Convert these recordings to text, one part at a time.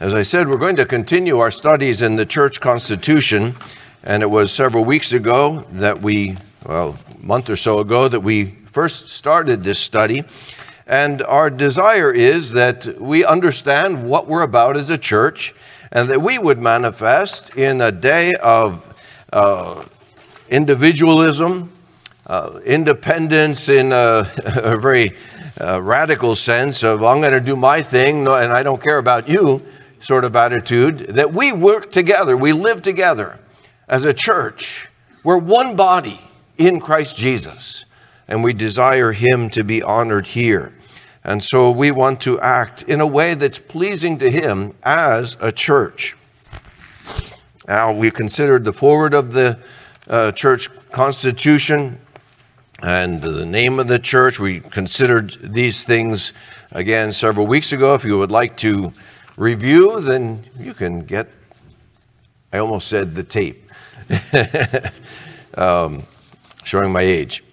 As I said, we're going to continue our studies in the church constitution, and it was several weeks ago that we, well, a month or so ago, that we first started this study. And our desire is that we understand what we're about as a church and that we would manifest in a day of uh, individualism, uh, independence in a, a very uh, radical sense of I'm going to do my thing and I don't care about you sort of attitude, that we work together, we live together as a church. We're one body in Christ Jesus, and we desire Him to be honored here. And so we want to act in a way that's pleasing to Him as a church. Now, we considered the foreword of the uh, church constitution and the name of the church. We considered these things again several weeks ago. If you would like to review, then you can get, I almost said the tape, um, showing my age.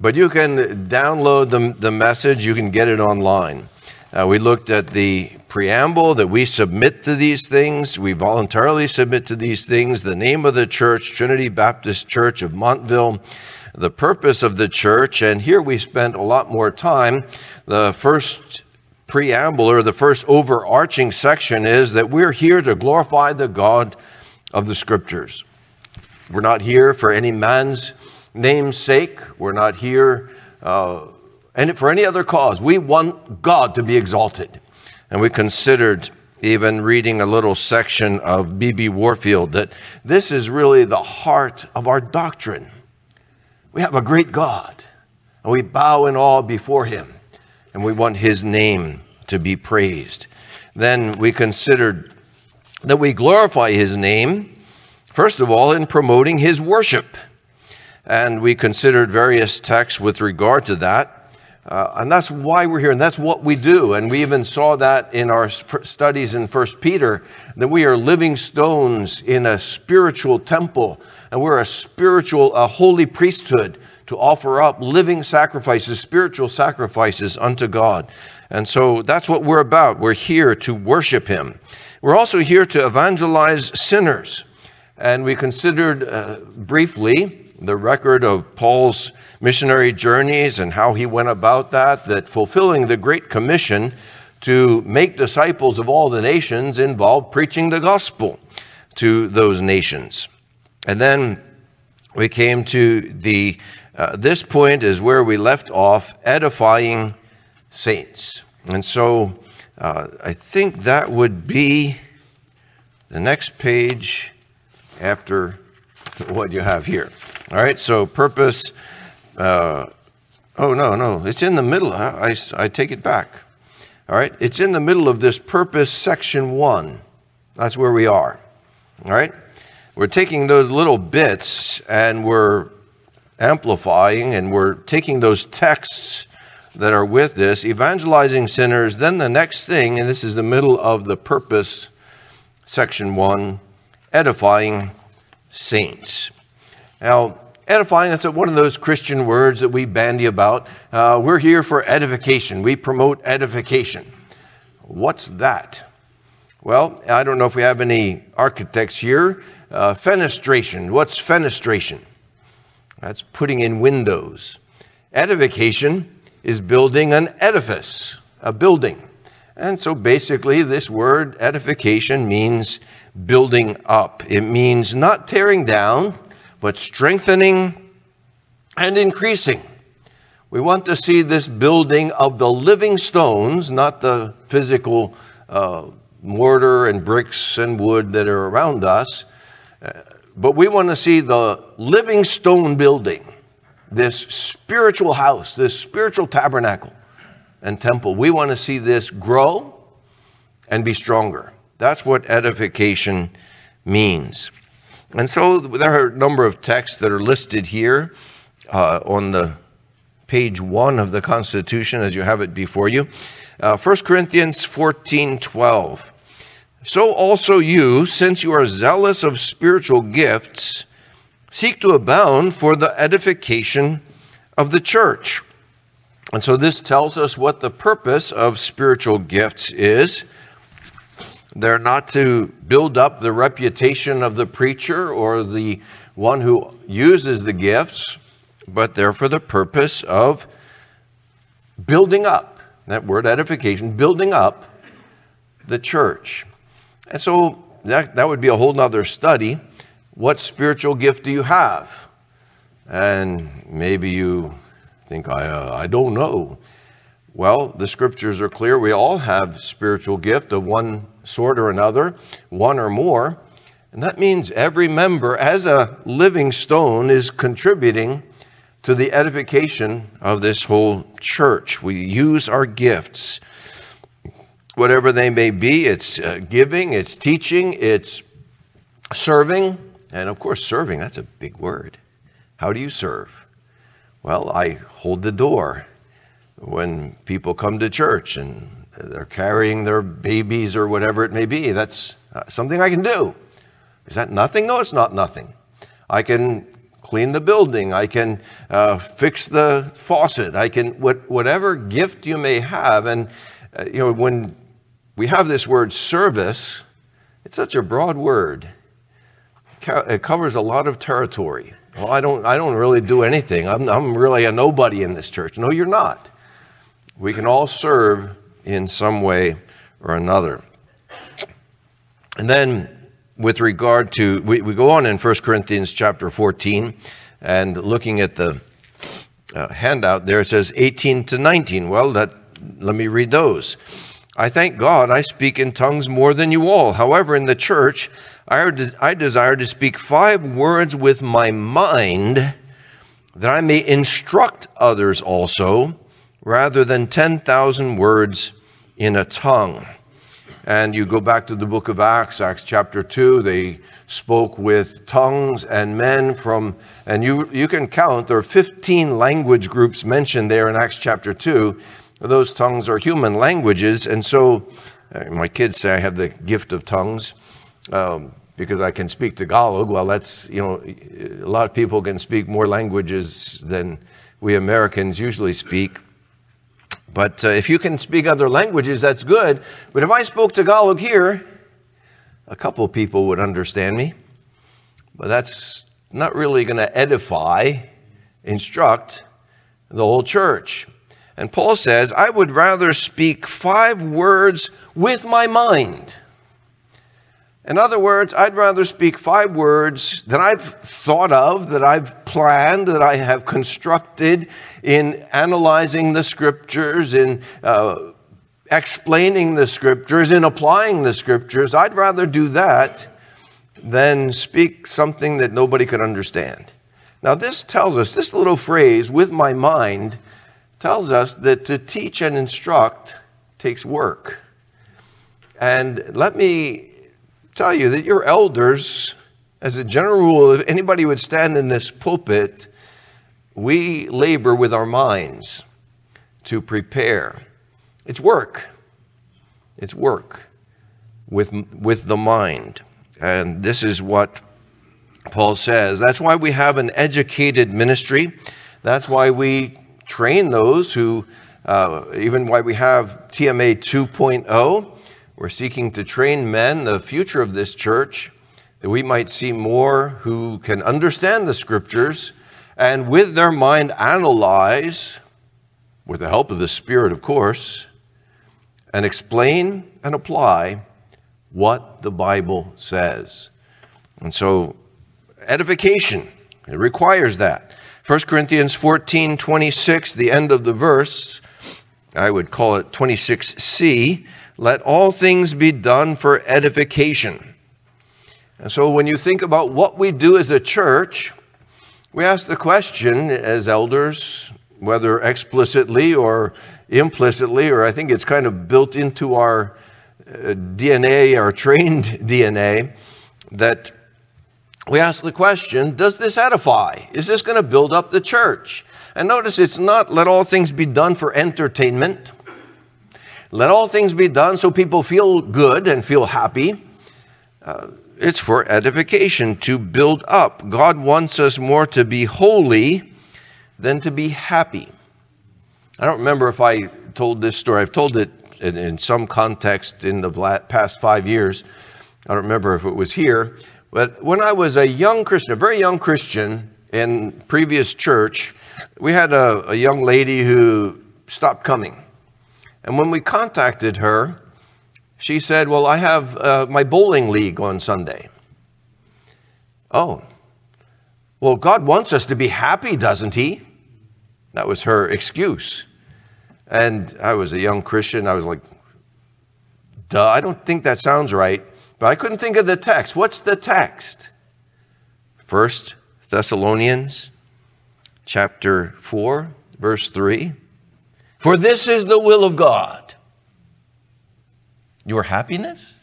But you can download the, the message, you can get it online. Uh, we looked at the preamble that we submit to these things, we voluntarily submit to these things, the name of the church, Trinity Baptist Church of Montville, the purpose of the church, and here we spent a lot more time. The first preamble or the first overarching section is that we're here to glorify the God of the Scriptures. We're not here for any man's name's sake. We're not here uh, and for any other cause. We want God to be exalted. And we considered even reading a little section of B.B. Warfield that this is really the heart of our doctrine. We have a great God, and we bow in awe before him, and we want his name to be praised. Then we considered that we glorify his name, first of all, in promoting his worship. And we considered various texts with regard to that. Uh, and that's why we're here, and that's what we do. And we even saw that in our studies in First Peter, that we are living stones in a spiritual temple, and we're a spiritual, a holy priesthood to offer up living sacrifices, spiritual sacrifices unto God. And so that's what we're about. We're here to worship Him. We're also here to evangelize sinners. And we considered uh, briefly the record of Paul's missionary journeys and how he went about that, that fulfilling the Great Commission to make disciples of all the nations involved preaching the gospel to those nations. And then we came to the uh, this point is where we left off edifying saints. And so uh, I think that would be the next page after what you have here. All right, so purpose. Uh, oh, no, no, it's in the middle. I, I, I take it back. All right, it's in the middle of this purpose section one. That's where we are. All right, we're taking those little bits and we're amplifying and we're taking those texts that are with this, evangelizing sinners. Then the next thing, and this is the middle of the purpose, section one, edifying saints. Now, edifying, that's one of those Christian words that we bandy about. Uh, we're here for edification, we promote edification. What's that? Well, I don't know if we have any architects here. Uh, fenestration. What's fenestration? That's putting in windows. Edification is building an edifice, a building. And so basically, this word edification means building up. It means not tearing down, but strengthening and increasing. We want to see this building of the living stones, not the physical uh, mortar and bricks and wood that are around us, but we want to see the living stone building this spiritual house, this spiritual tabernacle and temple. We want to see this grow and be stronger. That's what edification means. And so there are a number of texts that are listed here uh, on the page one of the Constitution as you have it before you. Uh, 1 Corinthians 14 12. So also you, since you are zealous of spiritual gifts, seek to abound for the edification of the church. And so this tells us what the purpose of spiritual gifts is. They're not to build up the reputation of the preacher or the one who uses the gifts, but they're for the purpose of building up. That word edification, building up the church. And so that, that would be a whole nother study. What spiritual gift do you have? And maybe you think, I, uh, I don't know. Well, the scriptures are clear. We all have spiritual gift of one sort or another, one or more. And that means every member, as a living stone, is contributing to the edification of this whole church. We use our gifts, whatever they may be. It's uh, giving, it's teaching, it's serving. And of course, serving, that's a big word. How do you serve? Well, I hold the door when people come to church and they're carrying their babies or whatever it may be. That's uh, something I can do. Is that nothing? No, it's not nothing. I can clean the building. I can uh, fix the faucet. I can, what, whatever gift you may have. And, uh, you know, when we have this word service, it's such a broad word. It covers a lot of territory. Well, I don't, I don't really do anything. I'm, I'm really a nobody in this church. No, you're not. We can all serve in some way or another. And then, with regard to, we, we go on in 1 Corinthians chapter 14 and looking at the uh, handout there, it says 18 to 19. Well, that, let me read those. I thank God I speak in tongues more than you all. However, in the church, I, I desire to speak five words with my mind that I may instruct others also, rather than 10,000 words in a tongue. And you go back to the book of Acts, Acts chapter 2, they spoke with tongues and men from, and you, you can count, there are 15 language groups mentioned there in Acts chapter 2. Those tongues are human languages, and so uh, my kids say I have the gift of tongues um, because I can speak Tagalog. Well, that's, you know, a lot of people can speak more languages than we Americans usually speak. But uh, if you can speak other languages, that's good. But if I spoke Tagalog here, a couple people would understand me. But that's not really going to edify, instruct the whole church. And Paul says, I would rather speak five words with my mind in other words, I'd rather speak five words that I've thought of, that I've planned, that I have constructed in analyzing the scriptures, in uh, explaining the scriptures, in applying the scriptures. I'd rather do that than speak something that nobody could understand. Now, this tells us, this little phrase, with my mind, tells us that to teach and instruct takes work. And let me tell you that your elders, as a general rule, if anybody would stand in this pulpit, we labor with our minds to prepare. It's work. It's work with, with the mind. And this is what Paul says. That's why we have an educated ministry. That's why we train those who, uh, even why we have TMA 2.0 we're seeking to train men, the future of this church, that we might see more who can understand the scriptures and with their mind analyze, with the help of the Spirit, of course, and explain and apply what the Bible says. And so, edification, it requires that. 1 Corinthians 14 26, the end of the verse, I would call it 26c, let all things be done for edification. And so when you think about what we do as a church, we ask the question as elders, whether explicitly or implicitly, or I think it's kind of built into our uh, DNA, our trained DNA, that we ask the question Does this edify? Is this going to build up the church? And notice it's not let all things be done for entertainment. Let all things be done so people feel good and feel happy. Uh, it's for edification, to build up. God wants us more to be holy than to be happy. I don't remember if I told this story. I've told it in, in some context in the past five years. I don't remember if it was here, but when I was a young Christian, a very young Christian in previous church, we had a, a young lady who stopped coming. And when we contacted her, she said, Well, I have uh, my bowling league on Sunday. Oh, well, God wants us to be happy, doesn't He? That was her excuse. And I was a young Christian. I was like, duh, I don't think that sounds right. But I couldn't think of the text. What's the text? First Thessalonians chapter 4, verse 3. For this is the will of God your happiness,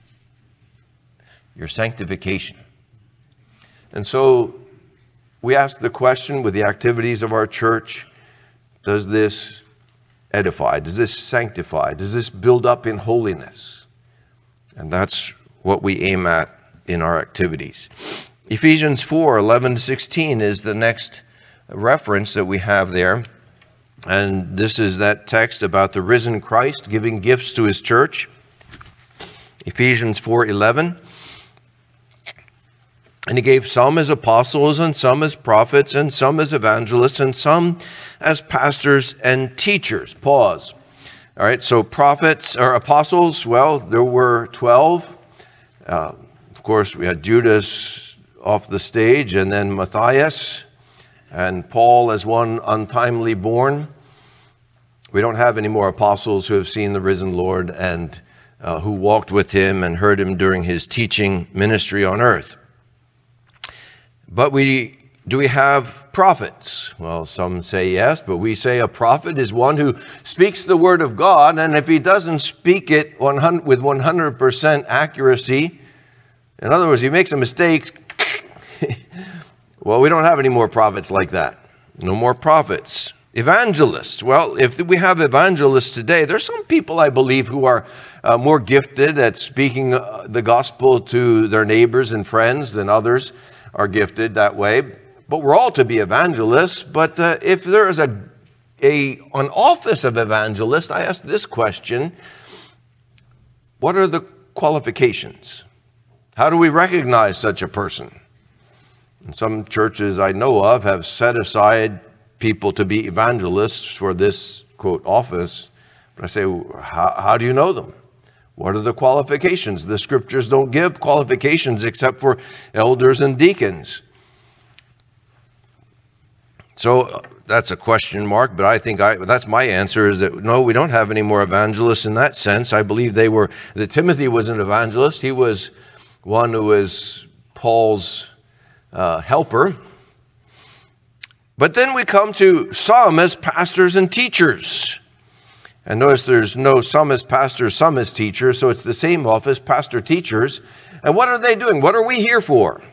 your sanctification. And so we ask the question with the activities of our church does this edify? Does this sanctify? Does this build up in holiness? And that's what we aim at in our activities. Ephesians 4 11 to 16 is the next reference that we have there. And this is that text about the risen Christ giving gifts to his church. Ephesians 4 11. And he gave some as apostles, and some as prophets, and some as evangelists, and some as pastors and teachers. Pause. All right, so prophets or apostles, well, there were 12. Uh, of course, we had Judas off the stage, and then Matthias, and Paul as one untimely born. We don't have any more apostles who have seen the risen Lord and uh, who walked with him and heard him during his teaching ministry on earth. But we do we have prophets? Well, some say yes, but we say a prophet is one who speaks the word of God, and if he doesn't speak it 100, with 100% accuracy, in other words, he makes a mistake, well, we don't have any more prophets like that. No more prophets. Evangelists. Well, if we have evangelists today, there's some people I believe who are uh, more gifted at speaking uh, the gospel to their neighbors and friends than others are gifted that way. But we're all to be evangelists. But uh, if there is a, a, an office of evangelist, I ask this question What are the qualifications? How do we recognize such a person? And some churches I know of have set aside people to be evangelists for this, quote, office. But I say, how, how do you know them? What are the qualifications? The scriptures don't give qualifications except for elders and deacons. So uh, that's a question mark, but I think I, that's my answer is that no, we don't have any more evangelists in that sense. I believe they were, that Timothy was an evangelist. He was one who was Paul's uh, helper. But then we come to some as pastors and teachers. And notice there's no some as pastors, some as teachers, so it's the same office, pastor teachers. And what are they doing? What are we here for?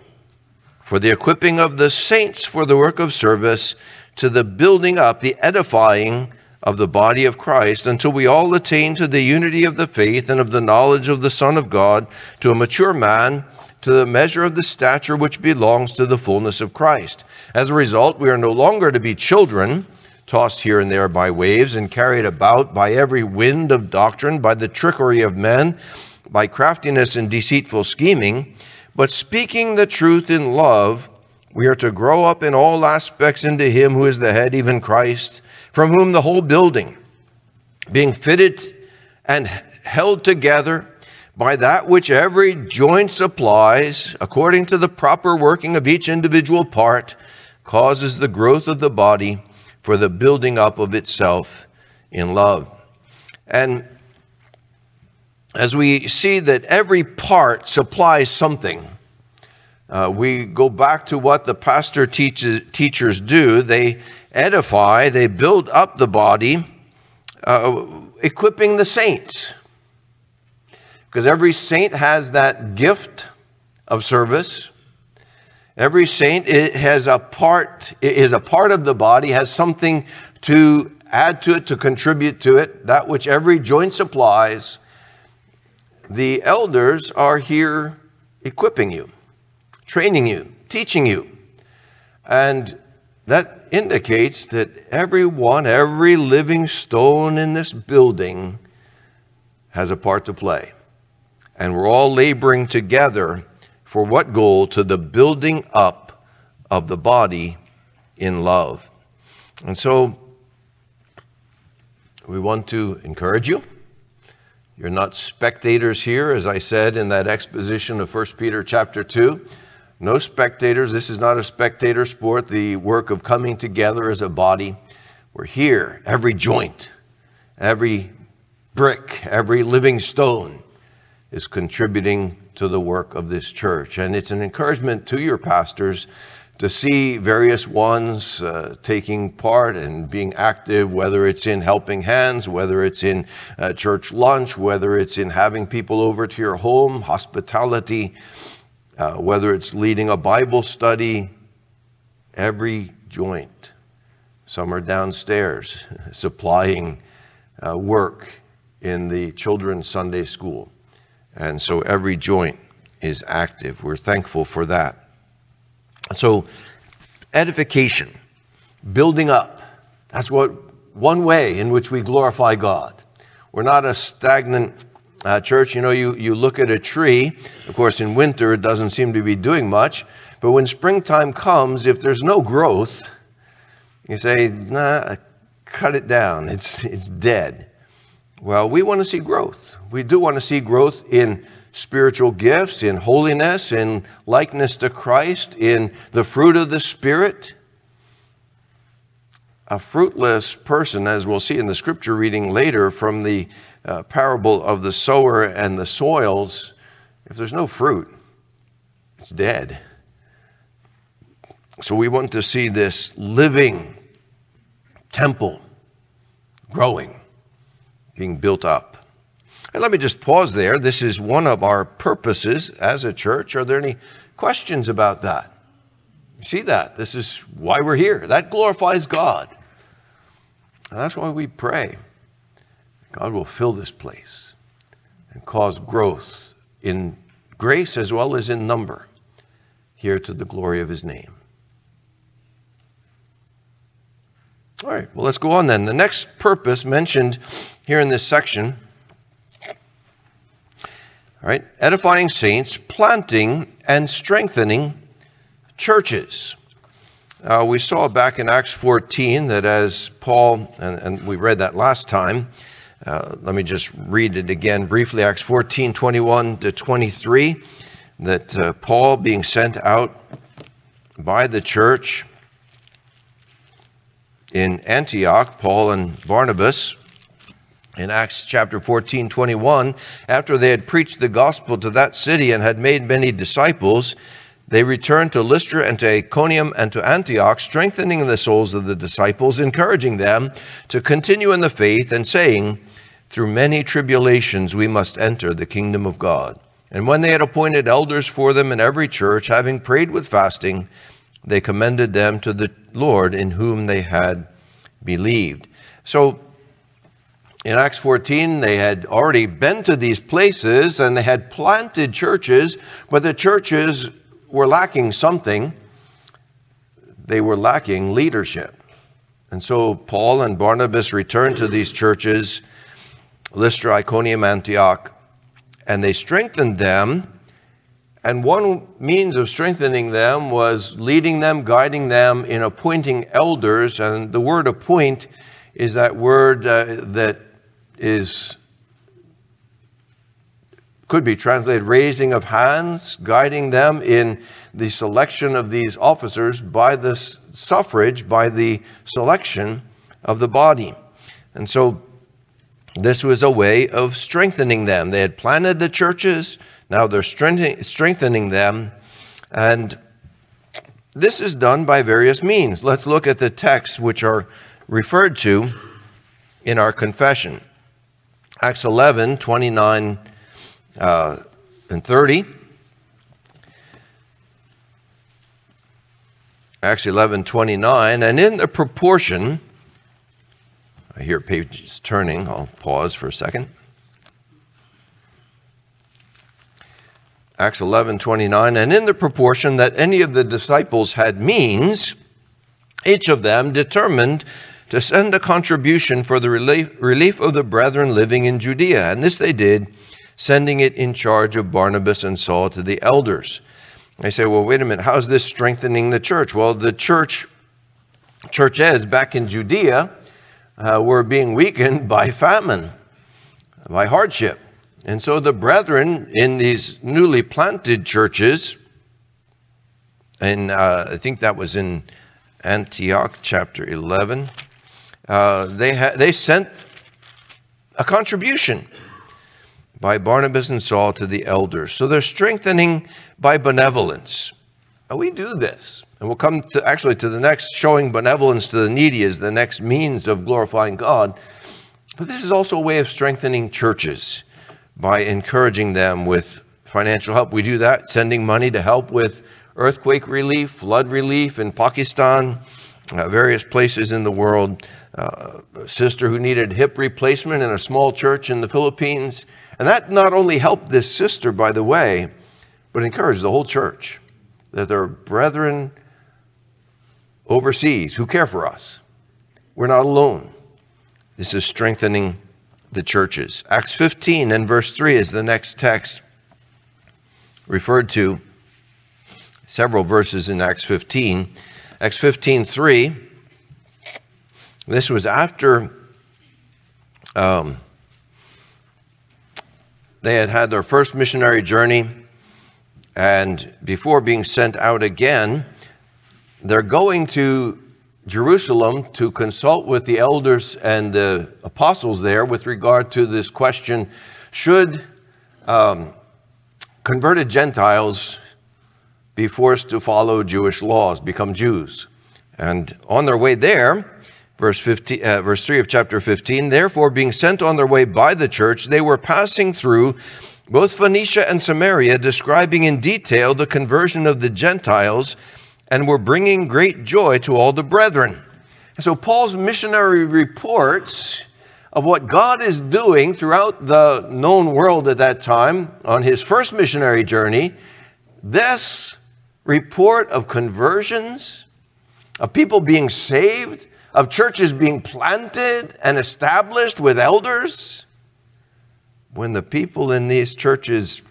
For the equipping of the saints for the work of service, to the building up, the edifying of the body of Christ, until we all attain to the unity of the faith and of the knowledge of the Son of God, to a mature man, to the measure of the stature which belongs to the fullness of Christ. As a result, we are no longer to be children tossed here and there by waves and carried about by every wind of doctrine, by the trickery of men, by craftiness and deceitful scheming. But speaking the truth in love, we are to grow up in all aspects into Him who is the head, even Christ, from whom the whole building, being fitted and held together by that which every joint supplies, according to the proper working of each individual part, causes the growth of the body for the building up of itself in love. And as we see that every part supplies something, uh, we go back to what the pastor teaches, teachers do. They edify, they build up the body, uh, equipping the saints. Because every saint has that gift of service. Every saint has a part, is a part of the body, has something to add to it, to contribute to it, that which every joint supplies. The elders are here equipping you, training you, teaching you. And that indicates that everyone, every living stone in this building has a part to play. And we're all laboring together for what goal? To the building up of the body in love. And so we want to encourage you. You're not spectators here, as I said in that exposition of 1 Peter chapter 2. No spectators. This is not a spectator sport, the work of coming together as a body. We're here, every joint, every brick, every living stone is contributing to the work of this church. And it's an encouragement to your pastors to see various ones uh, taking part and being active, whether it's in helping hands, whether it's in uh, church lunch, whether it's in having people over to your home, hospitality, uh, whether it's leading a Bible study, every joint. Some are downstairs supplying uh, work in the children's Sunday school. And so every joint is active. We're thankful for that. So, edification, building up, that's what one way in which we glorify God. We're not a stagnant uh, church. You know, you, you look at a tree, of course, in winter it doesn't seem to be doing much, but when springtime comes, if there's no growth, you say, nah, cut it down, it's, it's dead. Well, we want to see growth. We do want to see growth in spiritual gifts, in holiness, in likeness to Christ, in the fruit of the Spirit. A fruitless person, as we'll see in the scripture reading later from the uh, parable of the sower and the soils, if there's no fruit, it's dead. So we want to see this living temple growing, being built up. And let me just pause there. This is one of our purposes as a church. Are there any questions about that? You see that? This is why we're here. That glorifies God. And that's why we pray. God will fill this place and cause growth in grace as well as in number here to the glory of his name. All right, well, let's go on then. The next purpose mentioned here in this section right? Edifying saints, planting and strengthening churches. Uh, we saw back in Acts 14 that as Paul, and, and we read that last time, uh, let me just read it again briefly Acts 14 21 to 23, that uh, Paul, being sent out by the church in Antioch, Paul and Barnabas, in Acts chapter 14, 21, after they had preached the gospel to that city and had made many disciples, they returned to Lystra and to Iconium and to Antioch, strengthening the souls of the disciples, encouraging them to continue in the faith, and saying, Through many tribulations we must enter the kingdom of God. And when they had appointed elders for them in every church, having prayed with fasting, they commended them to the Lord in whom they had believed. So in Acts 14, they had already been to these places and they had planted churches, but the churches were lacking something. They were lacking leadership. And so Paul and Barnabas returned to these churches, Lystra, Iconium, Antioch, and they strengthened them. And one means of strengthening them was leading them, guiding them in appointing elders. And the word appoint is that word uh, that is could be translated raising of hands, guiding them in the selection of these officers by the suffrage, by the selection of the body. And so this was a way of strengthening them. They had planted the churches, now they're strengthening them. And this is done by various means. Let's look at the texts which are referred to in our confession. Acts 11, 29 uh, and 30. Acts 11, 29. And in the proportion, I hear pages turning. I'll pause for a second. Acts 11, 29. And in the proportion that any of the disciples had means, each of them determined to send a contribution for the relief, relief of the brethren living in Judea. And this they did, sending it in charge of Barnabas and Saul to the elders. I say, well, wait a minute, how's this strengthening the church? Well, the church, churches back in Judea, uh, were being weakened by famine, by hardship. And so the brethren in these newly planted churches, and uh, I think that was in Antioch chapter 11, uh, they, ha- they sent a contribution by Barnabas and Saul to the elders. So they're strengthening by benevolence. And we do this. And we'll come to actually to the next showing benevolence to the needy is the next means of glorifying God. But this is also a way of strengthening churches by encouraging them with financial help. We do that, sending money to help with earthquake relief, flood relief in Pakistan, uh, various places in the world. Uh, a sister who needed hip replacement in a small church in the Philippines. And that not only helped this sister, by the way, but encouraged the whole church that there are brethren overseas who care for us. We're not alone. This is strengthening the churches. Acts 15 and verse 3 is the next text referred to several verses in Acts 15. Acts 15 3, this was after um, they had had their first missionary journey, and before being sent out again, they're going to Jerusalem to consult with the elders and the apostles there with regard to this question should um, converted Gentiles be forced to follow Jewish laws, become Jews? And on their way there, verse, 15, uh, verse 3 of chapter 15, therefore, being sent on their way by the church, they were passing through both Phoenicia and Samaria, describing in detail the conversion of the Gentiles and were bringing great joy to all the brethren. And so Paul's missionary reports of what God is doing throughout the known world at that time on his first missionary journey, this report of conversions, of people being saved, of churches being planted and established with elders, when the people in these churches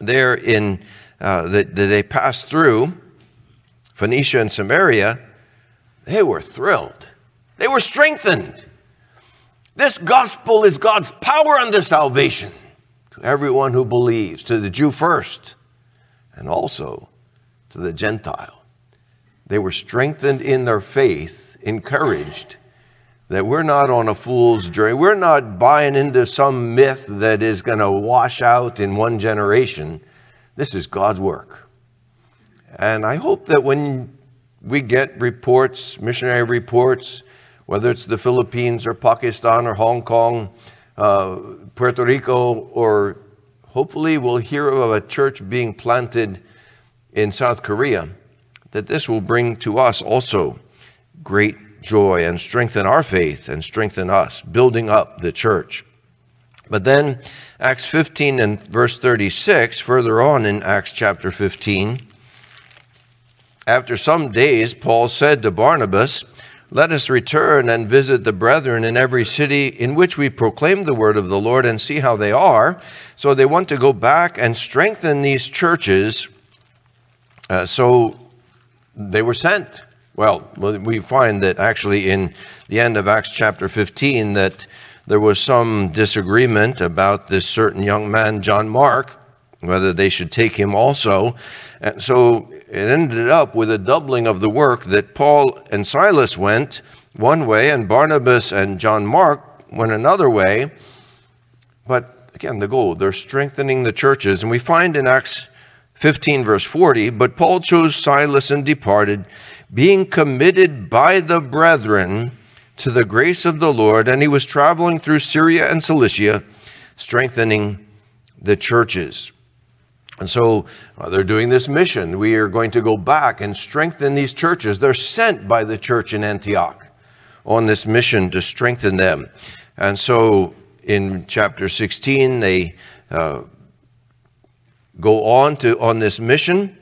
there in uh, that, they passed through Phoenicia and Samaria, they were thrilled. They were strengthened. This gospel is God's power unto salvation to everyone who believes, to the Jew first, and also to the Gentile. They were strengthened in their faith, encouraged that we're not on a fool's journey. We're not buying into some myth that is going to wash out in one generation. This is God's work. And I hope that when we get reports, missionary reports, whether it's the Philippines or Pakistan or Hong Kong, uh, Puerto Rico, or hopefully we'll hear of a church being planted in South Korea, that this will bring to us also great joy and strengthen our faith and strengthen us, building up the church. But then, Acts 15 and verse 36, further on in Acts chapter 15, after some days, Paul said to Barnabas, Let us return and visit the brethren in every city in which we proclaim the word of the Lord and see how they are. So they want to go back and strengthen these churches. Uh, so they were sent. Well, we find that actually in the end of Acts chapter 15 that there was some disagreement about this certain young man, John Mark, whether they should take him also. And so it ended up with a doubling of the work that Paul and Silas went one way and Barnabas and John Mark went another way. But again, the goal, they're strengthening the churches. And we find in Acts 15, verse 40, but Paul chose Silas and departed, being committed by the brethren to the grace of the Lord. And he was traveling through Syria and Cilicia, strengthening the churches. And so uh, they're doing this mission. We are going to go back and strengthen these churches. They're sent by the church in Antioch on this mission to strengthen them. And so in chapter 16, they uh, go on to on this mission.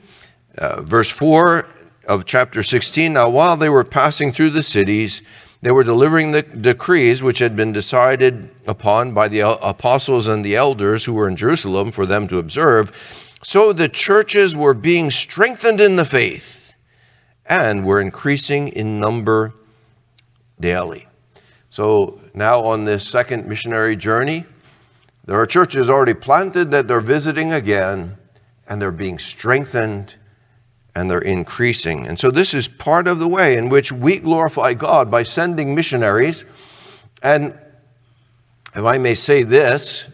Uh, verse 4 of chapter 16 Now, while they were passing through the cities, They were delivering the decrees which had been decided upon by the apostles and the elders who were in Jerusalem for them to observe. So the churches were being strengthened in the faith and were increasing in number daily. So now on this second missionary journey, there are churches already planted that they're visiting again, and they're being strengthened and they're increasing. And so this is part of the way in which we glorify God by sending missionaries. And if I may say this,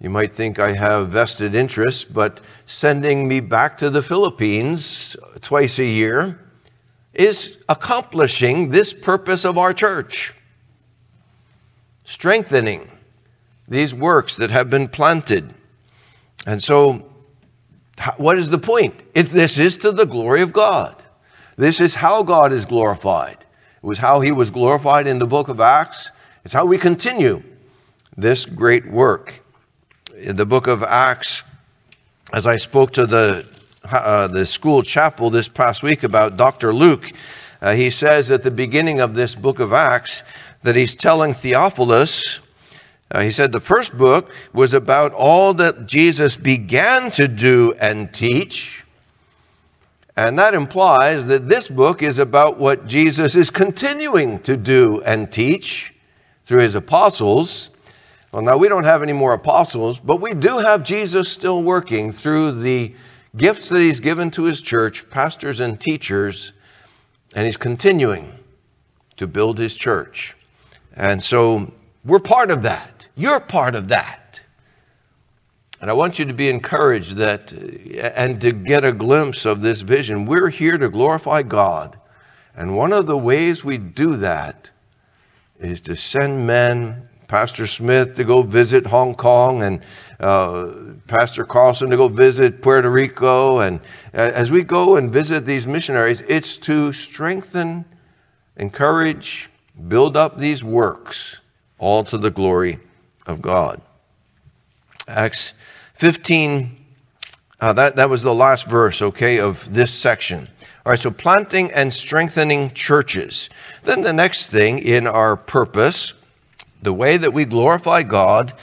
you might think I have vested interests, but sending me back to the Philippines twice a year is accomplishing this purpose of our church strengthening these works that have been planted. And so what is the point? This is to the glory of God. This is how God is glorified. It was how he was glorified in the book of Acts. It's how we continue this great work. In the book of Acts, as I spoke to the, uh, the school chapel this past week about Dr. Luke, uh, he says at the beginning of this book of Acts that he's telling Theophilus uh, he said the first book was about all that Jesus began to do and teach. And that implies that this book is about what Jesus is continuing to do and teach through his apostles. Well, now we don't have any more apostles, but we do have Jesus still working through the gifts that he's given to his church, pastors and teachers, and he's continuing to build his church. And so we're part of that. You're part of that. And I want you to be encouraged that and to get a glimpse of this vision. We're here to glorify God. And one of the ways we do that is to send men, Pastor Smith to go visit Hong Kong and uh, Pastor Carlson to go visit Puerto Rico. And as we go and visit these missionaries, it's to strengthen, encourage, build up these works, all to the glory of God. Acts 15, uh, that, that was the last verse, okay, of this section. All right, so planting and strengthening churches. Then the next thing in our purpose, the way that we glorify God,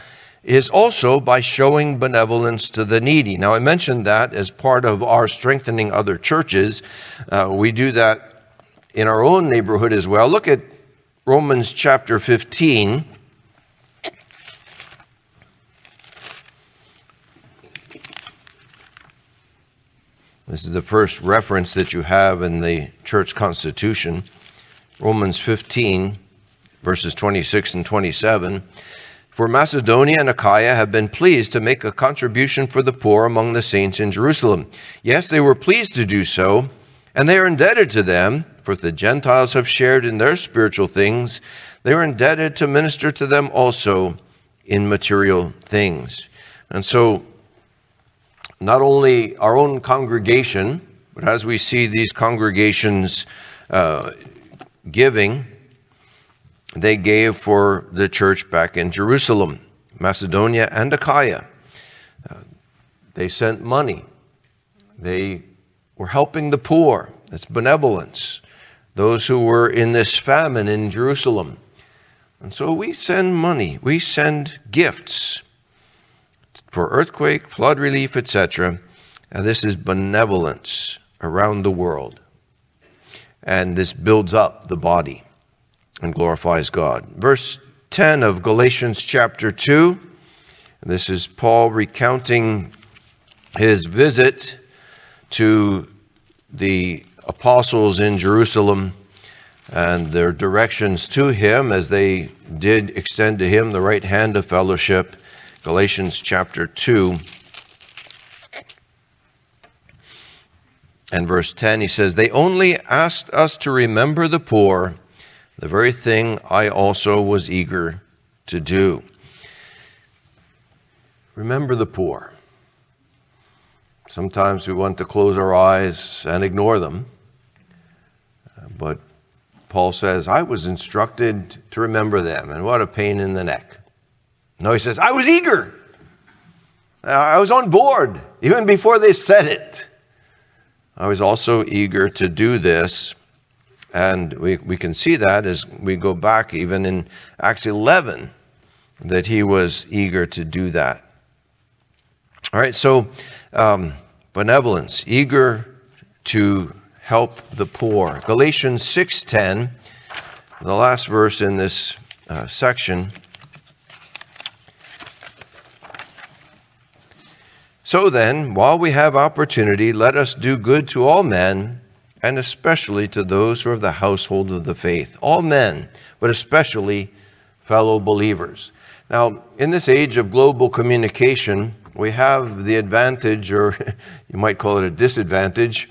is also by showing benevolence to the needy. Now, I mentioned that as part of our strengthening other churches. Uh, we do that in our own neighborhood as well. Look at Romans chapter 15. This is the first reference that you have in the church constitution. Romans 15, verses 26 and 27. For Macedonia and Achaia have been pleased to make a contribution for the poor among the saints in Jerusalem. Yes, they were pleased to do so, and they are indebted to them, for if the Gentiles have shared in their spiritual things. They are indebted to minister to them also in material things. And so not only our own congregation, but as we see these congregations uh, giving, they gave for the church back in Jerusalem, Macedonia, and Achaia. Uh, they sent money. They were helping the poor. That's benevolence. Those who were in this famine in Jerusalem. And so we send money, we send gifts for earthquake, flood relief, etc. And this is benevolence around the world. And this builds up the body and glorifies God. Verse 10 of Galatians chapter 2. This is Paul recounting his visit to the apostles in Jerusalem and their directions to him as they did extend to him the right hand of fellowship Galatians chapter 2 and verse 10, he says, They only asked us to remember the poor, the very thing I also was eager to do. Remember the poor. Sometimes we want to close our eyes and ignore them. But Paul says, I was instructed to remember them, and what a pain in the neck. No, he says, I was eager. I was on board even before they said it. I was also eager to do this And we, we can see that as we go back even in Acts 11, that he was eager to do that. All right, so um, benevolence, eager to help the poor. Galatians 6:10, the last verse in this uh, section. So then, while we have opportunity, let us do good to all men, and especially to those who are of the household of the faith. All men, but especially fellow believers. Now, in this age of global communication, we have the advantage, or you might call it a disadvantage,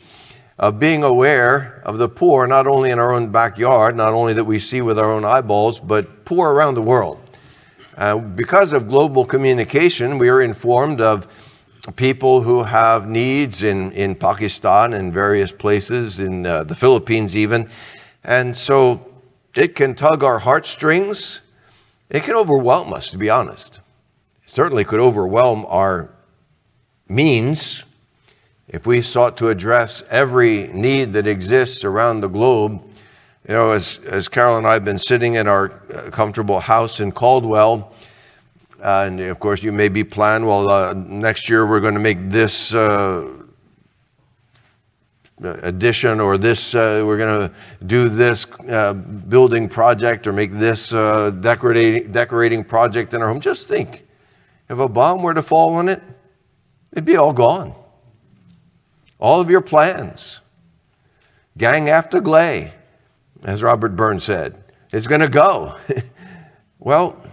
of being aware of the poor, not only in our own backyard, not only that we see with our own eyeballs, but poor around the world. Uh, because of global communication, we are informed of people who have needs in, in Pakistan and various places, in uh, the Philippines even. And so it can tug our heartstrings. It can overwhelm us, to be honest. It certainly could overwhelm our means if we sought to address every need that exists around the globe. You know, as, as Carol and I have been sitting in our uh, comfortable house in Caldwell, uh, and of course, you may be planning, well, uh, next year we're going to make this uh, addition or this, uh, we're going to do this uh, building project or make this uh, decorating, decorating project in our home. Just think if a bomb were to fall on it, it'd be all gone. All of your plans, gang after glay, as Robert Burns said, it's going to go. well,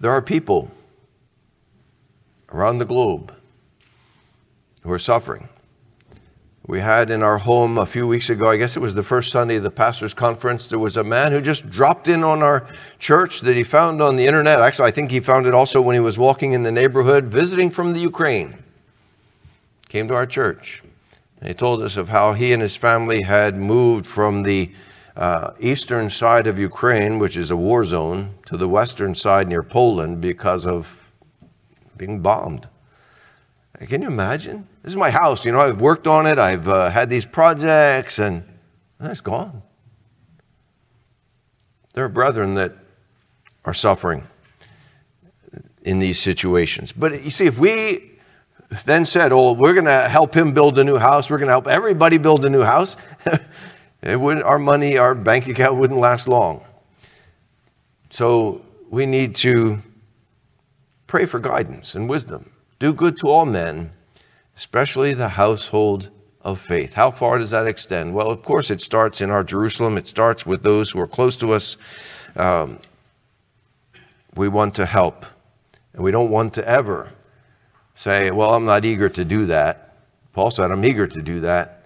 There are people around the globe who are suffering. We had in our home a few weeks ago, I guess it was the first Sunday of the pastor's conference, there was a man who just dropped in on our church that he found on the internet. Actually, I think he found it also when he was walking in the neighborhood visiting from the Ukraine. Came to our church. And he told us of how he and his family had moved from the uh, eastern side of Ukraine, which is a war zone, to the western side near Poland because of being bombed. Can you imagine? This is my house. You know, I've worked on it, I've uh, had these projects, and it's gone. There are brethren that are suffering in these situations. But you see, if we then said, oh, we're going to help him build a new house, we're going to help everybody build a new house, It would our money, our bank account wouldn't last long. So we need to pray for guidance and wisdom. Do good to all men, especially the household of faith. How far does that extend? Well, of course, it starts in our Jerusalem, it starts with those who are close to us. Um, we want to help, and we don't want to ever say, Well, I'm not eager to do that. Paul said, I'm eager to do that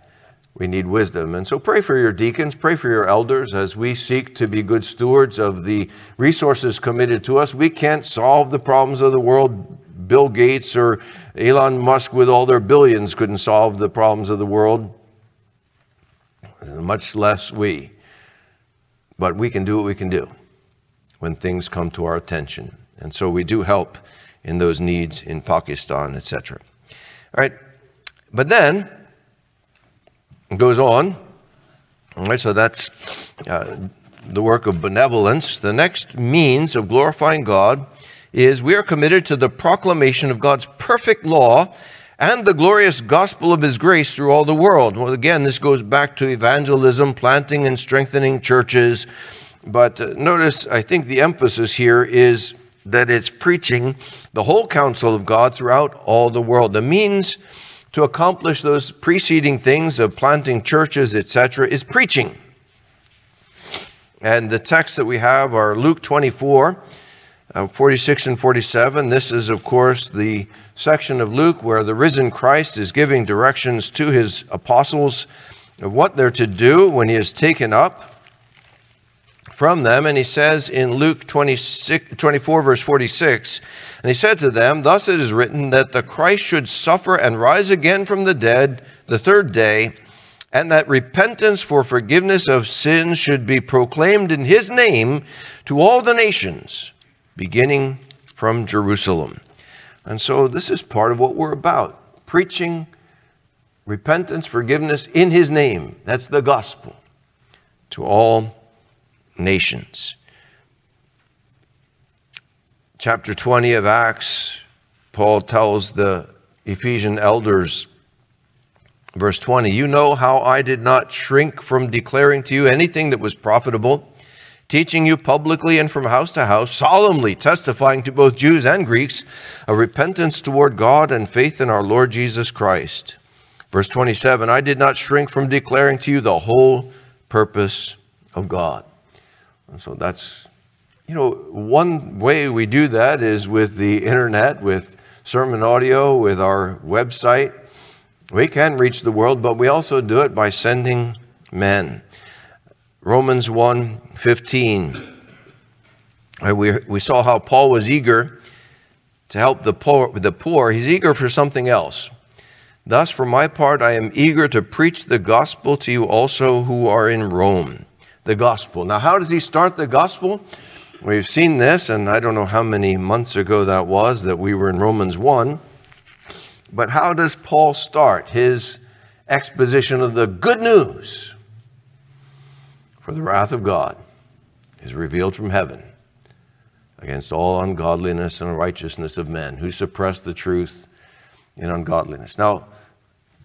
we need wisdom. And so pray for your deacons, pray for your elders as we seek to be good stewards of the resources committed to us. We can't solve the problems of the world. Bill Gates or Elon Musk, with all their billions, couldn't solve the problems of the world, much less we. But we can do what we can do when things come to our attention. And so we do help in those needs in Pakistan, etc. All right. But then, goes on. All right, so that's uh, the work of benevolence. The next means of glorifying God is we are committed to the proclamation of God's perfect law and the glorious gospel of his grace through all the world. Well, again, this goes back to evangelism, planting and strengthening churches. But uh, notice, I think the emphasis here is that it's preaching the whole counsel of God throughout all the world. The means to accomplish those preceding things of planting churches, etc., is preaching. And the texts that we have are Luke 24, uh, 46 and 47. This is, of course, the section of Luke where the risen Christ is giving directions to his apostles of what they're to do when he is taken up from them. And he says in Luke 26, 24, verse 46, and he said to them, Thus it is written that the Christ should suffer and rise again from the dead the third day, and that repentance for forgiveness of sins should be proclaimed in his name to all the nations, beginning from Jerusalem. And so this is part of what we're about preaching repentance, forgiveness in his name. That's the gospel to all nations. Chapter 20 of Acts, Paul tells the Ephesian elders, verse 20, You know how I did not shrink from declaring to you anything that was profitable, teaching you publicly and from house to house, solemnly testifying to both Jews and Greeks of repentance toward God and faith in our Lord Jesus Christ. Verse 27 I did not shrink from declaring to you the whole purpose of God. And so that's, you know, one way we do that is with the internet, with sermon audio, with our website. We can reach the world, but we also do it by sending men. Romans 1 15. We, we saw how Paul was eager to help the poor, the poor. He's eager for something else. Thus, for my part, I am eager to preach the gospel to you also who are in Rome. The gospel. Now, how does he start the gospel? We've seen this, and I don't know how many months ago that was that we were in Romans 1. But how does Paul start his exposition of the good news? For the wrath of God is revealed from heaven against all ungodliness and righteousness of men who suppress the truth in ungodliness. Now,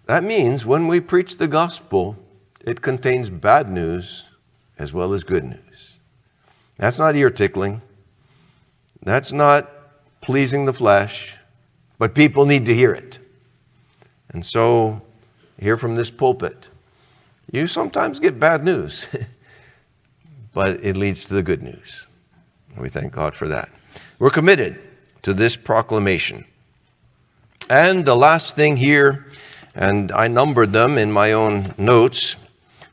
that means when we preach the gospel, it contains bad news as well as good news. That's not ear tickling. That's not pleasing the flesh, but people need to hear it. And so, hear from this pulpit. You sometimes get bad news, but it leads to the good news. We thank God for that. We're committed to this proclamation. And the last thing here and I numbered them in my own notes.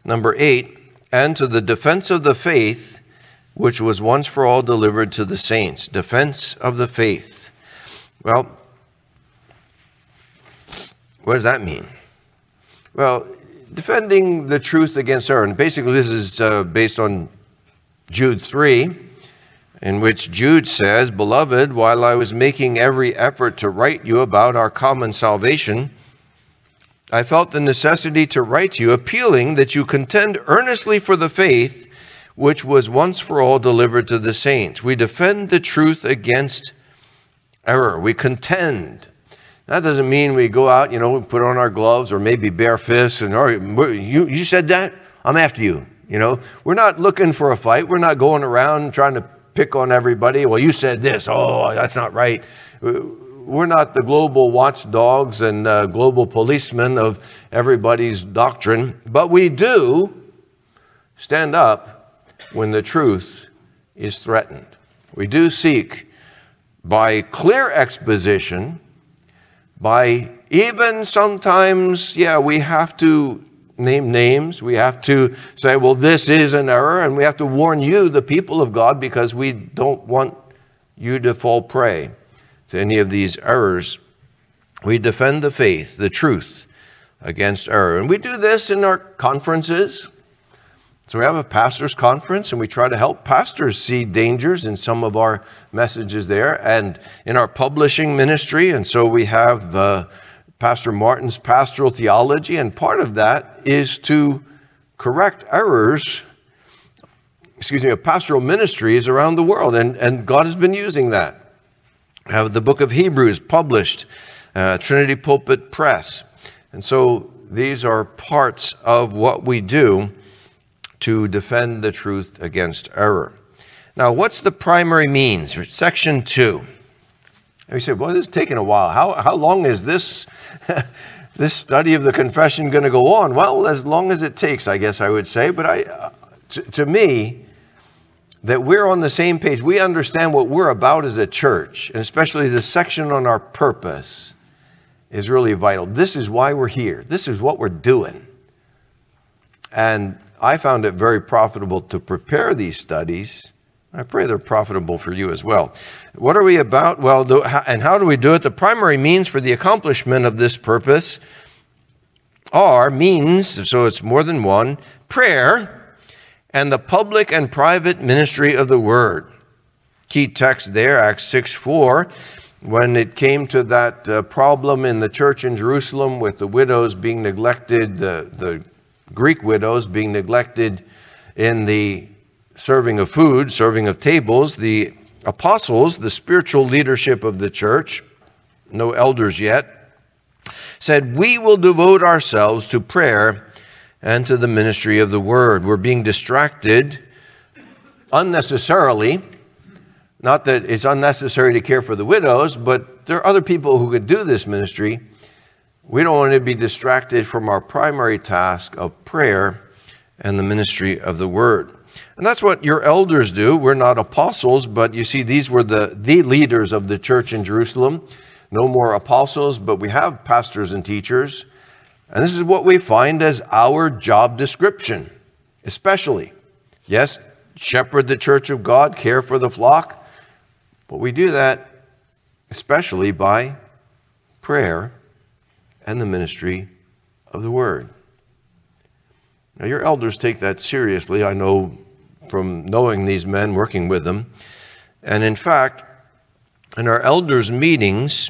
Number eight, and to the defense of the faith, which was once for all delivered to the saints. Defense of the faith. Well, what does that mean? Well, defending the truth against error. And basically, this is uh, based on Jude 3, in which Jude says, Beloved, while I was making every effort to write you about our common salvation, I felt the necessity to write to you, appealing that you contend earnestly for the faith which was once for all delivered to the saints. We defend the truth against error. We contend. That doesn't mean we go out, you know, put on our gloves or maybe bare fists and, or, you, you said that? I'm after you. You know, we're not looking for a fight. We're not going around trying to pick on everybody. Well, you said this. Oh, that's not right we're not the global watchdogs and uh, global policemen of everybody's doctrine, but we do stand up when the truth is threatened. We do seek by clear exposition, by even sometimes, yeah, we have to name names. We have to say, well, this is an error, and we have to warn you, the people of God, because we don't want you to fall prey to any of these errors. We defend the faith, the truth, against error. And we do this in our conferences. So we have a pastors' conference, and we try to help pastors see dangers in some of our messages there, and in our publishing ministry. And so we have uh, Pastor Martin's pastoral theology, and part of that is to correct errors excuse me, of pastoral ministries around the world. And, and God has been using that have the book of Hebrews published, uh, Trinity Pulpit Press. And so these are parts of what we do to defend the truth against error. Now, what's the primary means? Section 2. And you say, well, this is taking a while. How, how long is this, this study of the confession going to go on? Well, as long as it takes, I guess I would say. But I, uh, to me, that we're on the same page. We understand what we're about as a church, and especially the section on our purpose is really vital. This is why we're here, this is what we're doing. And I found it very profitable to prepare these studies. I pray they're profitable for you as well. What are we about? Well, and how do we do it? The primary means for the accomplishment of this purpose are means, so it's more than one prayer and the public and private ministry of the word. Key text there, Acts 6 4. when it came to that uh, problem in the church in Jerusalem with the widows being neglected, the, the Greek widows being neglected in the serving of food, serving of tables, the apostles, the spiritual leadership of the church, no elders yet, said, We will devote ourselves to prayer and to the ministry of the word. We're being distracted unnecessarily. Not that it's unnecessary to care for the widows, but there are other people who could do this ministry. We don't want to be distracted from our primary task of prayer and the ministry of the word. And that's what your elders do. We're not apostles, but you see, these were the, the leaders of the church in Jerusalem. No more apostles, but we have pastors and teachers. And this is what we find as our job description, especially. Yes, shepherd the church of God, care for the flock, but we do that especially by prayer and the ministry of the word. Now, your elders take that seriously. I know from knowing these men, working with them. And in fact, in our elders' meetings,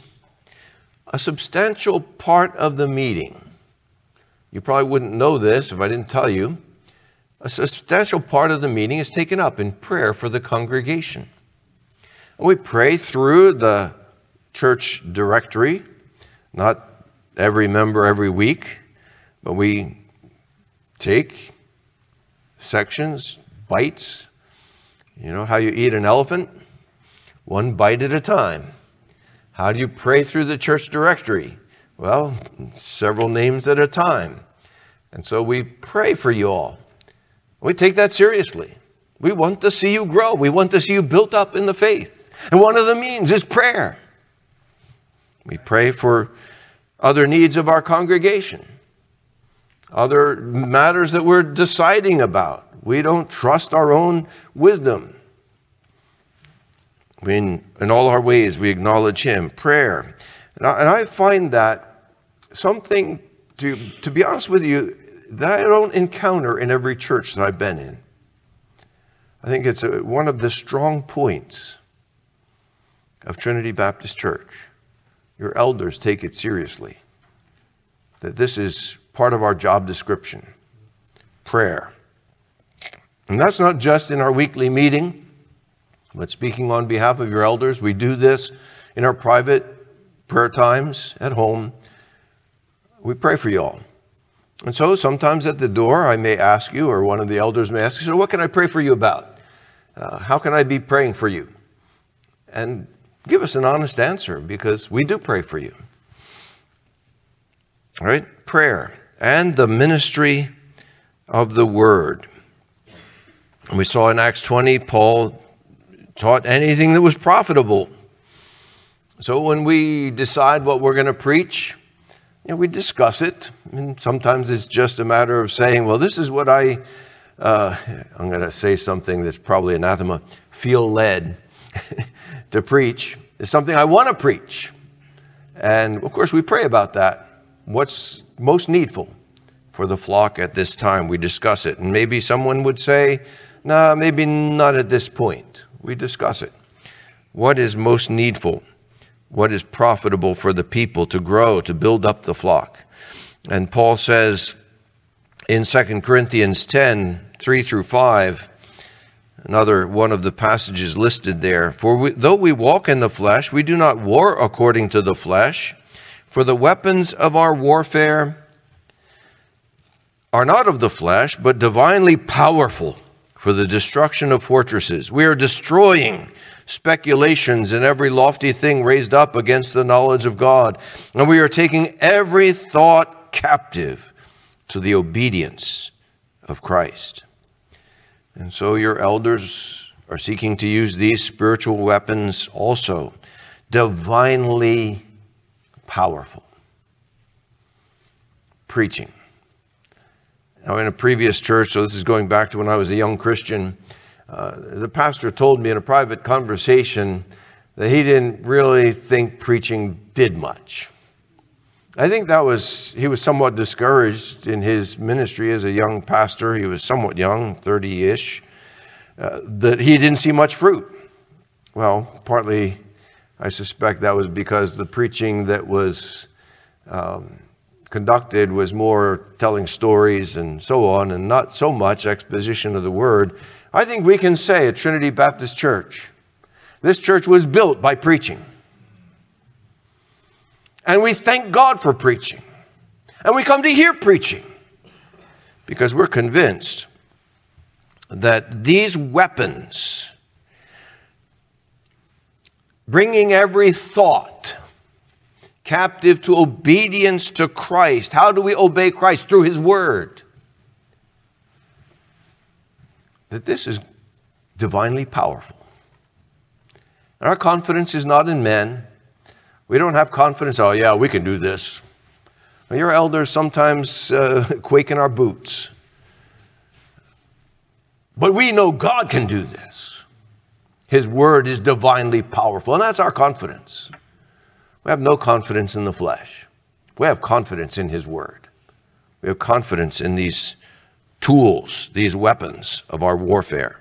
a substantial part of the meeting, you probably wouldn't know this if I didn't tell you, a substantial part of the meeting is taken up in prayer for the congregation. And we pray through the church directory, not every member every week, but we take sections, bites. You know how you eat an elephant? One bite at a time. How do you pray through the church directory? Well, several names at a time. And so we pray for you all. We take that seriously. We want to see you grow. We want to see you built up in the faith. And one of the means is prayer. We pray for other needs of our congregation, other matters that we're deciding about. We don't trust our own wisdom. In, in all our ways, we acknowledge Him. Prayer. And I find that something, to, to be honest with you, that I don't encounter in every church that I've been in. I think it's a, one of the strong points of Trinity Baptist Church. Your elders take it seriously. That this is part of our job description prayer. And that's not just in our weekly meeting, but speaking on behalf of your elders, we do this in our private prayer times at home. We pray for you all. And so sometimes at the door, I may ask you, or one of the elders may ask you, so what can I pray for you about? Uh, how can I be praying for you? And give us an honest answer because we do pray for you. All right? Prayer and the ministry of the word. We saw in Acts 20, Paul taught anything that was profitable. So when we decide what we're going to preach, you know, we discuss it. And sometimes it's just a matter of saying, well, this is what I, uh, I'm going to say something that's probably anathema, feel led to preach. It's something I want to preach. And of course, we pray about that. What's most needful for the flock at this time? We discuss it. And maybe someone would say, no, maybe not at this point. We discuss it. What is most needful? What is profitable for the people to grow, to build up the flock? And Paul says in 2 Corinthians 10 3 through 5, another one of the passages listed there. For we, though we walk in the flesh, we do not war according to the flesh. For the weapons of our warfare are not of the flesh, but divinely powerful for the destruction of fortresses. We are destroying speculations and every lofty thing raised up against the knowledge of God. And we are taking every thought captive to the obedience of Christ. And so your elders are seeking to use these spiritual weapons also, divinely powerful. Preaching now, in a previous church, so this is going back to when I was a young Christian, uh, the pastor told me in a private conversation that he didn't really think preaching did much. I think that was, he was somewhat discouraged in his ministry as a young pastor. He was somewhat young, 30 ish, uh, that he didn't see much fruit. Well, partly I suspect that was because the preaching that was um, conducted was more telling stories and so on, and not so much exposition of the word. I think we can say at Trinity Baptist Church, this church was built by preaching. And we thank God for preaching. And we come to hear preaching because we're convinced that these weapons, bringing every thought captive to obedience to Christ. How do we obey Christ? Through His Word. That this is divinely powerful. And our confidence is not in men. We don't have confidence, oh, yeah, we can do this. Well, your elders sometimes uh, quake in our boots. But we know God can do this. His word is divinely powerful, and that's our confidence. We have no confidence in the flesh. We have confidence in His Word. We have confidence in these tools, these weapons of our warfare.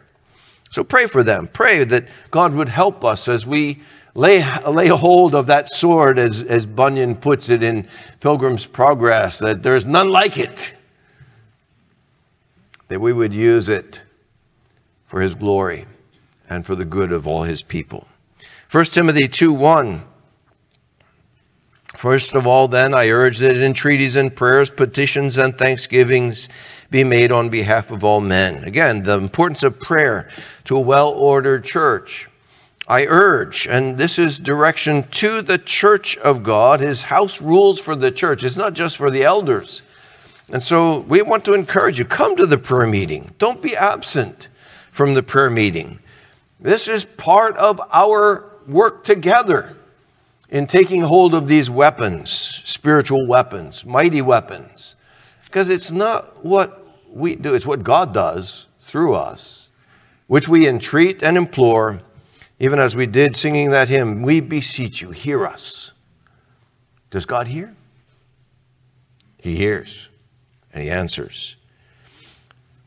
So pray for them. Pray that God would help us as we lay, lay hold of that sword, as, as Bunyan puts it in Pilgrim's Progress, that there's none like it. That we would use it for His glory and for the good of all His people. 1 Timothy 2 1 First of all, then, I urge that entreaties and prayers, petitions and thanksgivings be made on behalf of all men. Again, the importance of prayer to a well ordered church. I urge, and this is direction to the church of God, his house rules for the church. It's not just for the elders. And so we want to encourage you come to the prayer meeting. Don't be absent from the prayer meeting. This is part of our work together in taking hold of these weapons, spiritual weapons, mighty weapons. Because it's not what we do, it's what God does through us, which we entreat and implore, even as we did singing that hymn, We beseech you, hear us. Does God hear? He hears and he answers.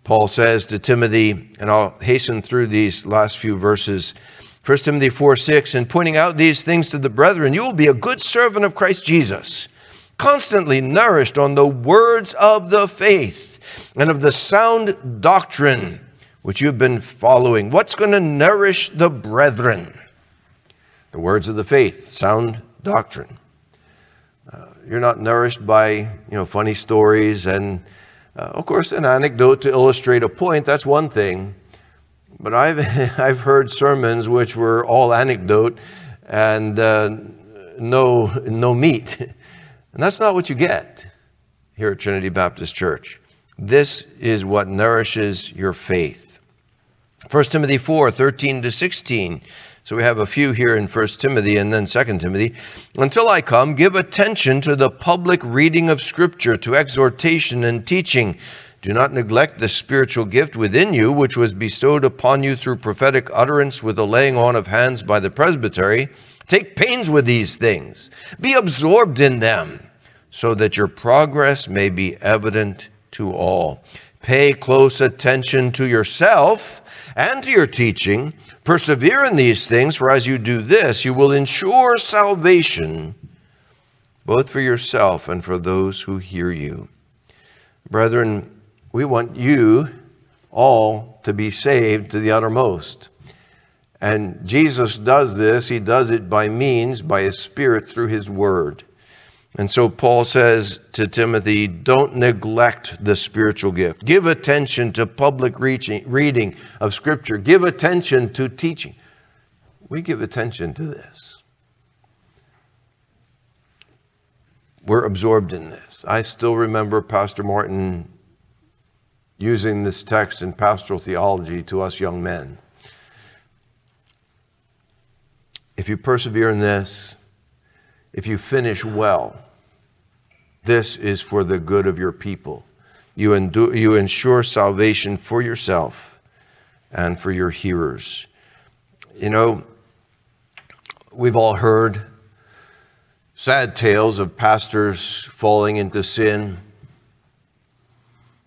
Paul says to Timothy, and I'll hasten through these last few verses 1 Timothy 4 6, and pointing out these things to the brethren, you will be a good servant of Christ Jesus, constantly nourished on the words of the faith and of the sound doctrine which you've been following. What's going to nourish the brethren? The words of the faith, sound doctrine. Uh, you're not nourished by you know funny stories and uh, of course an anecdote to illustrate a point that's one thing but I've, I've heard sermons which were all anecdote and uh, no, no meat. And that's not what you get here at Trinity Baptist Church. This is what nourishes your faith. 1 Timothy 4 13 to 16. So we have a few here in 1 Timothy and then 2 Timothy. Until I come, give attention to the public reading of Scripture, to exhortation and teaching. Do not neglect the spiritual gift within you, which was bestowed upon you through prophetic utterance with the laying on of hands by the presbytery. Take pains with these things. Be absorbed in them, so that your progress may be evident to all. Pay close attention to yourself and to your teaching. Persevere in these things, for as you do this, you will ensure salvation both for yourself and for those who hear you. Brethren, we want you all to be saved to the uttermost. And Jesus does this, he does it by means, by his Spirit through his word. And so Paul says to Timothy, don't neglect the spiritual gift. Give attention to public reaching, reading of Scripture. Give attention to teaching. We give attention to this. We're absorbed in this. I still remember Pastor Martin using this text in pastoral theology to us young men. If you persevere in this, if you finish well, this is for the good of your people. You, endure, you ensure salvation for yourself and for your hearers. You know, we've all heard sad tales of pastors falling into sin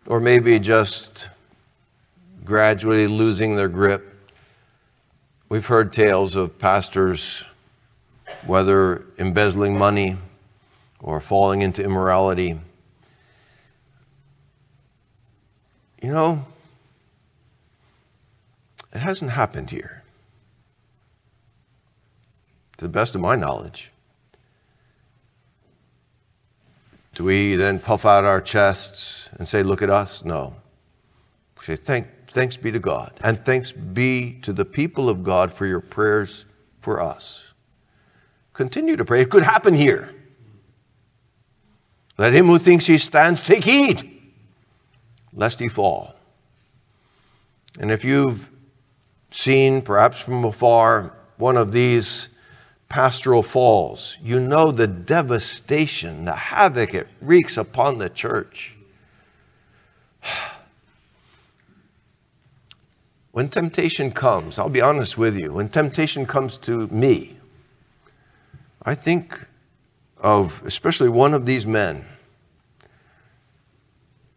or maybe just gradually losing their grip. We've heard tales of pastors whether embezzling money or falling into immorality. You know, it hasn't happened here, to the best of my knowledge. Do we then puff out our chests and say, Look at us? No. We say, Thank, Thanks be to God. And thanks be to the people of God for your prayers for us. Continue to pray. It could happen here. Let him who thinks he stands take heed, lest he fall. And if you've seen, perhaps from afar, one of these pastoral falls, you know the devastation, the havoc it wreaks upon the church. When temptation comes, I'll be honest with you, when temptation comes to me, I think of especially one of these men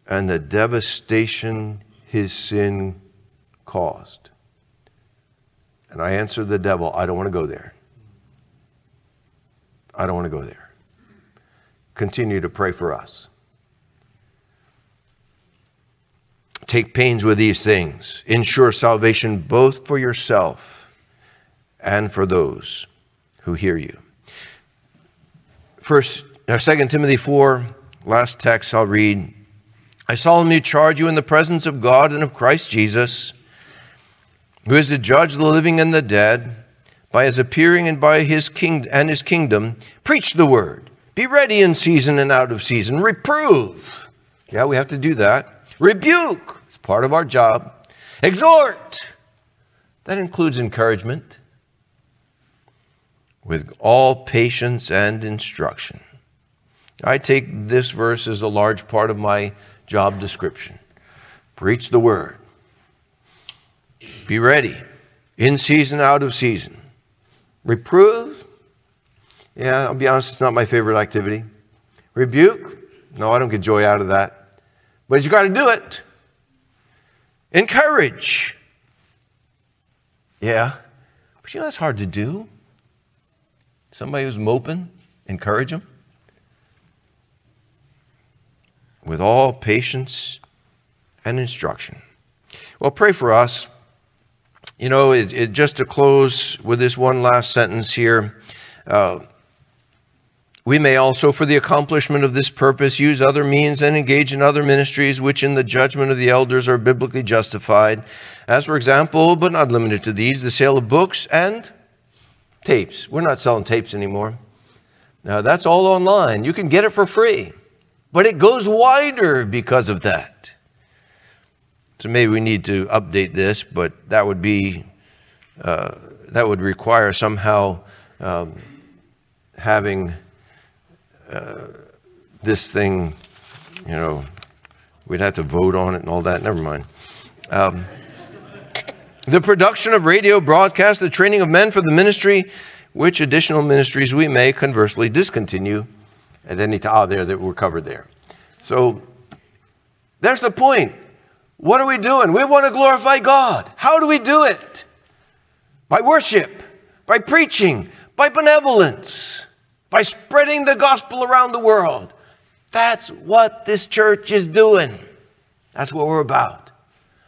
and the devastation his sin caused. And I answer the devil, I don't want to go there. I don't want to go there. Continue to pray for us. Take pains with these things. Ensure salvation both for yourself and for those who hear you. First, uh, 2 Timothy 4, last text I'll read. I solemnly charge you in the presence of God and of Christ Jesus, who is to judge the living and the dead, by his appearing and by his king and his kingdom, preach the word. Be ready in season and out of season. Reprove. Yeah, we have to do that. Rebuke, it's part of our job. Exhort, that includes encouragement with all patience and instruction. I take this verse as a large part of my job description. Preach the word. Be ready, in season, out of season. Reprove. Yeah, I'll be honest, it's not my favorite activity. Rebuke. No, I don't get joy out of that. But you got to do it. Encourage. Yeah. But you know, that's hard to do. Somebody who's moping, encourage them. With all patience and instruction. Well, pray for us. You know, it, it, just to close with this one last sentence here. Uh, we may also, for the accomplishment of this purpose, use other means and engage in other ministries which, in the judgment of the elders, are biblically justified. As, for example, but not limited to these, the sale of books and tapes. We're not selling tapes anymore. Now, that's all online. You can get it for free, but it goes wider because of that. So maybe we need to update this, but that would be, uh, that would require somehow um, having uh, this thing, you know, we'd have to vote on it and all that. Never mind. Um, the production of radio broadcast, the training of men for the ministry, which additional ministries we may conversely discontinue at any time. Ah, there, that we're covered there. So there's the point. What are we doing? We want to glorify God. How do we do it? By worship, by preaching, by benevolence by spreading the gospel around the world. That's what this church is doing. That's what we're about.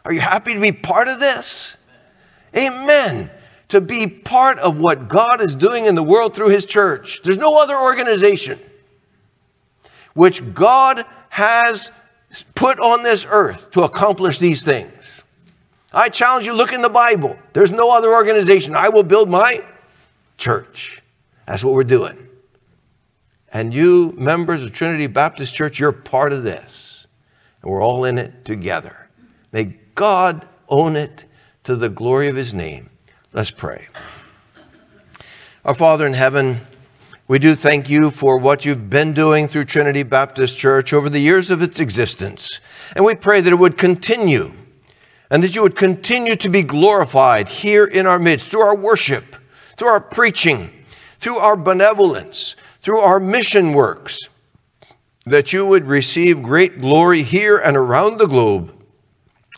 Are you happy to be part of this? Amen. To be part of what God is doing in the world through His church. There's no other organization which God has put on this earth to accomplish these things. I challenge you, look in the Bible. There's no other organization. I will build my church. That's what we're doing. And you, members of Trinity Baptist Church, you're part of this. And we're all in it together. May God own it to the glory of his name. Let's pray. Our Father in heaven, we do thank you for what you've been doing through Trinity Baptist Church over the years of its existence. And we pray that it would continue and that you would continue to be glorified here in our midst through our worship, through our preaching, through our benevolence, through our mission works, that you would receive great glory here and around the globe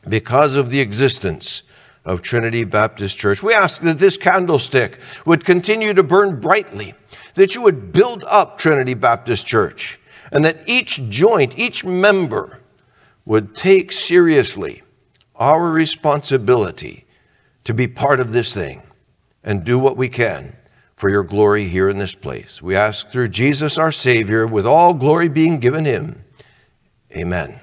because of the existence of Trinity Baptist Church. We ask that this candlestick would continue to burn brightly, that you would build up Trinity Baptist Church, and that each joint, each member would take seriously our responsibility to be part of this thing and do what we can for your glory here in this place. We ask through Jesus our Savior, with all glory being given him. Amen.